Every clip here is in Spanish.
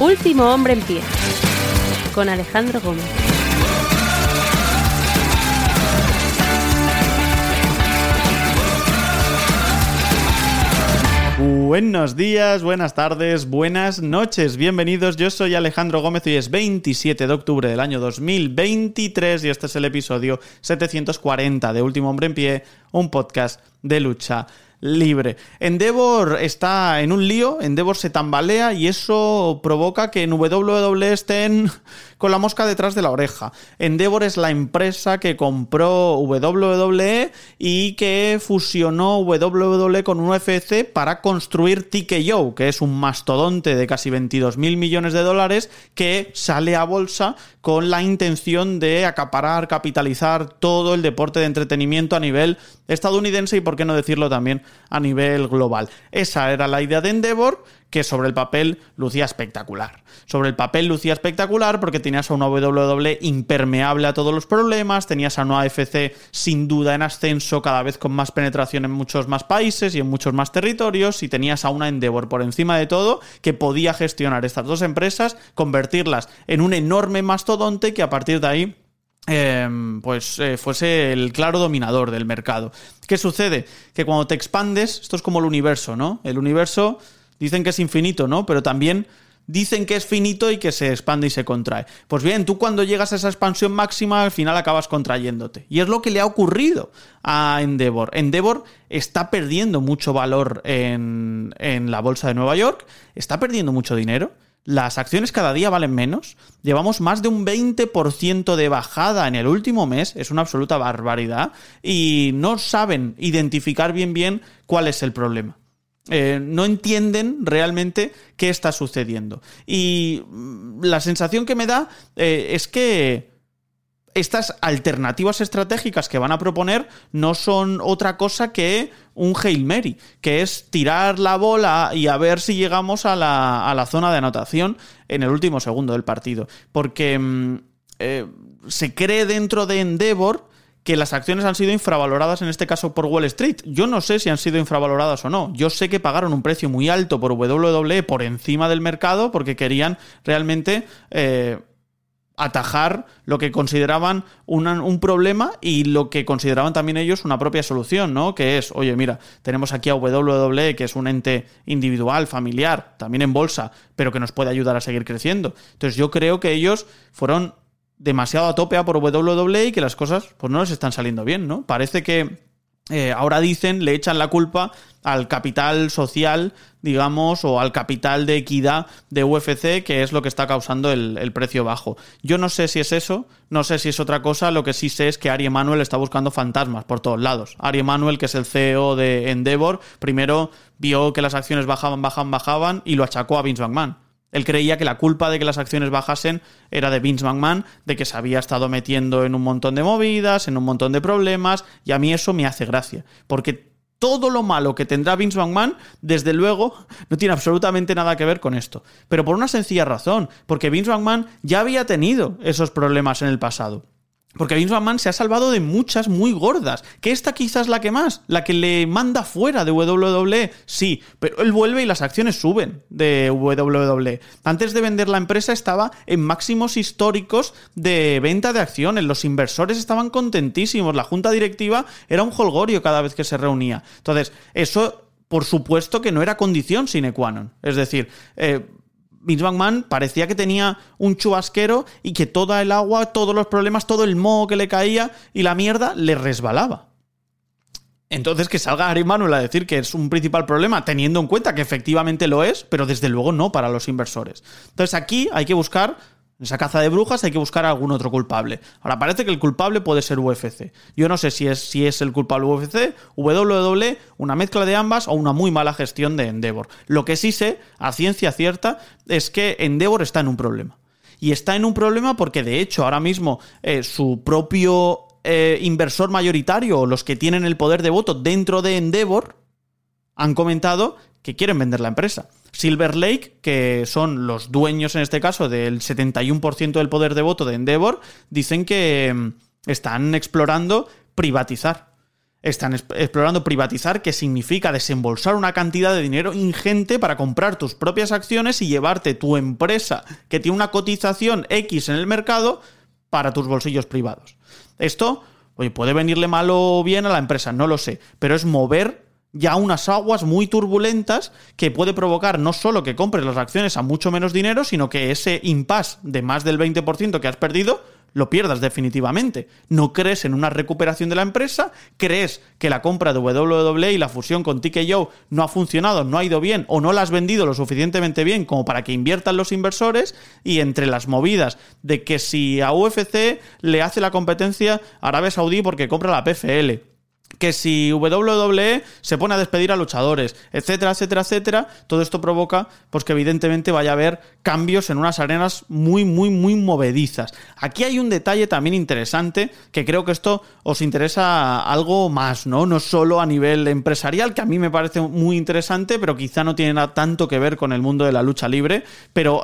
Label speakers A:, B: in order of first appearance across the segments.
A: Último hombre en pie. Con Alejandro Gómez.
B: Buenos días, buenas tardes, buenas noches, bienvenidos. Yo soy Alejandro Gómez y es 27 de octubre del año 2023 y este es el episodio 740 de Último Hombre en Pie, un podcast de lucha libre. Endeavor está en un lío, Endeavor se tambalea y eso provoca que en WWE estén con la mosca detrás de la oreja. Endeavor es la empresa que compró WWE y que fusionó WWE con UFC para construir TKO, que es un mastodonte de casi 22 mil millones de dólares que sale a bolsa con la intención de acaparar, capitalizar todo el deporte de entretenimiento a nivel estadounidense y, por qué no decirlo también, a nivel global. Esa era la idea de Endeavor que sobre el papel lucía espectacular. Sobre el papel lucía espectacular porque tenías a una WWE impermeable a todos los problemas, tenías a una AFC sin duda en ascenso, cada vez con más penetración en muchos más países y en muchos más territorios, y tenías a una Endeavor por encima de todo que podía gestionar estas dos empresas, convertirlas en un enorme mastodonte que a partir de ahí em, pues eh, fuese el claro dominador del mercado. ¿Qué sucede? Que cuando te expandes, esto es como el universo, ¿no? El universo Dicen que es infinito, ¿no? Pero también dicen que es finito y que se expande y se contrae. Pues bien, tú cuando llegas a esa expansión máxima, al final acabas contrayéndote. Y es lo que le ha ocurrido a Endeavor. Endeavor está perdiendo mucho valor en, en la bolsa de Nueva York, está perdiendo mucho dinero. Las acciones cada día valen menos. Llevamos más de un 20% de bajada en el último mes. Es una absoluta barbaridad. Y no saben identificar bien bien cuál es el problema. Eh, no entienden realmente qué está sucediendo. Y mm, la sensación que me da eh, es que estas alternativas estratégicas que van a proponer no son otra cosa que un Hail Mary, que es tirar la bola y a ver si llegamos a la, a la zona de anotación en el último segundo del partido. Porque mm, eh, se cree dentro de Endeavor que las acciones han sido infravaloradas en este caso por Wall Street. Yo no sé si han sido infravaloradas o no. Yo sé que pagaron un precio muy alto por WWE por encima del mercado porque querían realmente eh, atajar lo que consideraban un problema y lo que consideraban también ellos una propia solución, ¿no? Que es, oye, mira, tenemos aquí a WWE, que es un ente individual, familiar, también en bolsa, pero que nos puede ayudar a seguir creciendo. Entonces yo creo que ellos fueron demasiado a tope a por WWE y que las cosas pues no les están saliendo bien, ¿no? Parece que eh, ahora dicen, le echan la culpa al capital social, digamos, o al capital de equidad de UFC, que es lo que está causando el, precio bajo. Yo no sé si es eso, no sé si es otra cosa, lo que sí sé es que Ari Emanuel está buscando fantasmas por todos lados. Ari Emanuel, que es el CEO de Endeavor, primero vio que las acciones bajaban, bajaban, bajaban y lo achacó a Vince McMahon él creía que la culpa de que las acciones bajasen era de Vince McMahon, de que se había estado metiendo en un montón de movidas, en un montón de problemas, y a mí eso me hace gracia, porque todo lo malo que tendrá Vince McMahon, desde luego, no tiene absolutamente nada que ver con esto. Pero por una sencilla razón, porque Vince McMahon ya había tenido esos problemas en el pasado. Porque Vince McMahon se ha salvado de muchas muy gordas. Que esta quizás la que más, la que le manda fuera de WWE, sí, pero él vuelve y las acciones suben de WWE. Antes de vender la empresa estaba en máximos históricos de venta de acciones. Los inversores estaban contentísimos. La junta directiva era un holgorio cada vez que se reunía. Entonces, eso por supuesto que no era condición sine qua non. Es decir, eh, Vince McMahon parecía que tenía un chubasquero y que toda el agua, todos los problemas, todo el moho que le caía y la mierda le resbalaba. Entonces que salga Ari Manuel a decir que es un principal problema, teniendo en cuenta que efectivamente lo es, pero desde luego no para los inversores. Entonces aquí hay que buscar en esa caza de brujas hay que buscar algún otro culpable. Ahora parece que el culpable puede ser UFC. Yo no sé si es, si es el culpable UFC, WWE, una mezcla de ambas o una muy mala gestión de Endeavor. Lo que sí sé, a ciencia cierta, es que Endeavor está en un problema. Y está en un problema porque de hecho ahora mismo eh, su propio eh, inversor mayoritario, los que tienen el poder de voto dentro de Endeavor, han comentado que quieren vender la empresa. Silver Lake, que son los dueños en este caso del 71% del poder de voto de Endeavor, dicen que mm, están explorando privatizar. están explorando privatizar, que significa desembolsar una cantidad de dinero ingente para comprar tus propias acciones y llevarte tu empresa, que tiene una cotización X en el mercado, para tus bolsillos privados. Esto, oye, puede venirle mal o bien a la empresa, no lo sé, pero es mover ya unas aguas muy turbulentas que puede provocar no solo que compres las acciones a mucho menos dinero, sino que ese impasse de más del 20% que has perdido lo pierdas definitivamente. No crees en una recuperación de la empresa, crees que la compra de WWE y la fusión con TKO no ha funcionado, no ha ido bien o no la has vendido lo suficientemente bien como para que inviertan los inversores y entre las movidas de que si a UFC le hace la competencia Arabia Saudí porque compra la PFL, que si WWE se pone a despedir a luchadores, etcétera, etcétera, etcétera, todo esto provoca pues que evidentemente vaya a haber cambios en unas arenas muy, muy, muy movedizas. Aquí hay un detalle también interesante que creo que esto os interesa algo más, ¿no? No solo a nivel empresarial, que a mí me parece muy interesante, pero quizá no tiene tanto que ver con el mundo de la lucha libre, pero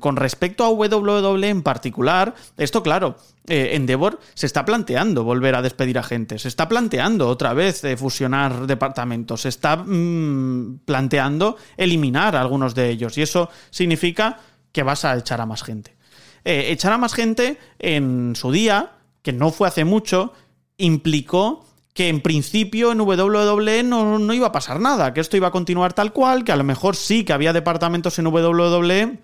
B: con respecto a WWE en particular, esto claro, eh, Endeavor se está planteando volver a despedir a gente, se está planteando otra vez eh, fusionar departamentos, se está mm, planteando eliminar algunos de ellos y eso significa que vas a echar a más gente. Eh, echar a más gente en su día, que no fue hace mucho, implicó que en principio en WWE no, no, iba a pasar nada, que esto iba a continuar tal cual, que a lo mejor sí que había departamentos en WWE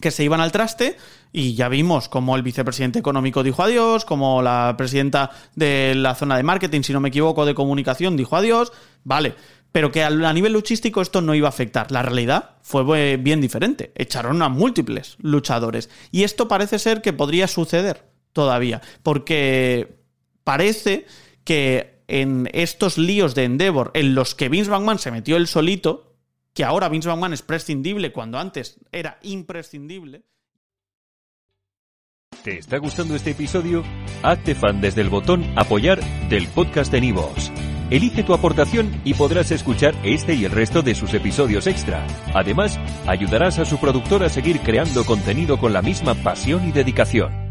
B: que se iban al traste y ya vimos como el vicepresidente económico dijo adiós, como la presidenta de la zona de marketing, si no me equivoco, de comunicación dijo adiós, vale, pero que a nivel luchístico esto no iba a afectar. La realidad fue bien diferente, echaron a múltiples luchadores. Y esto parece ser que podría suceder todavía, porque parece que en estos líos de Endeavor en los que Vince McMahon se metió él solito, que ahora Vince McMahon es prescindible cuando antes era imprescindible.
C: ¿Te está gustando este episodio? Hazte fan desde el botón Apoyar del podcast de Nivos. Elige tu aportación y podrás escuchar este y el resto de sus episodios extra. Además, ayudarás a su productor a seguir creando contenido con la misma pasión y dedicación.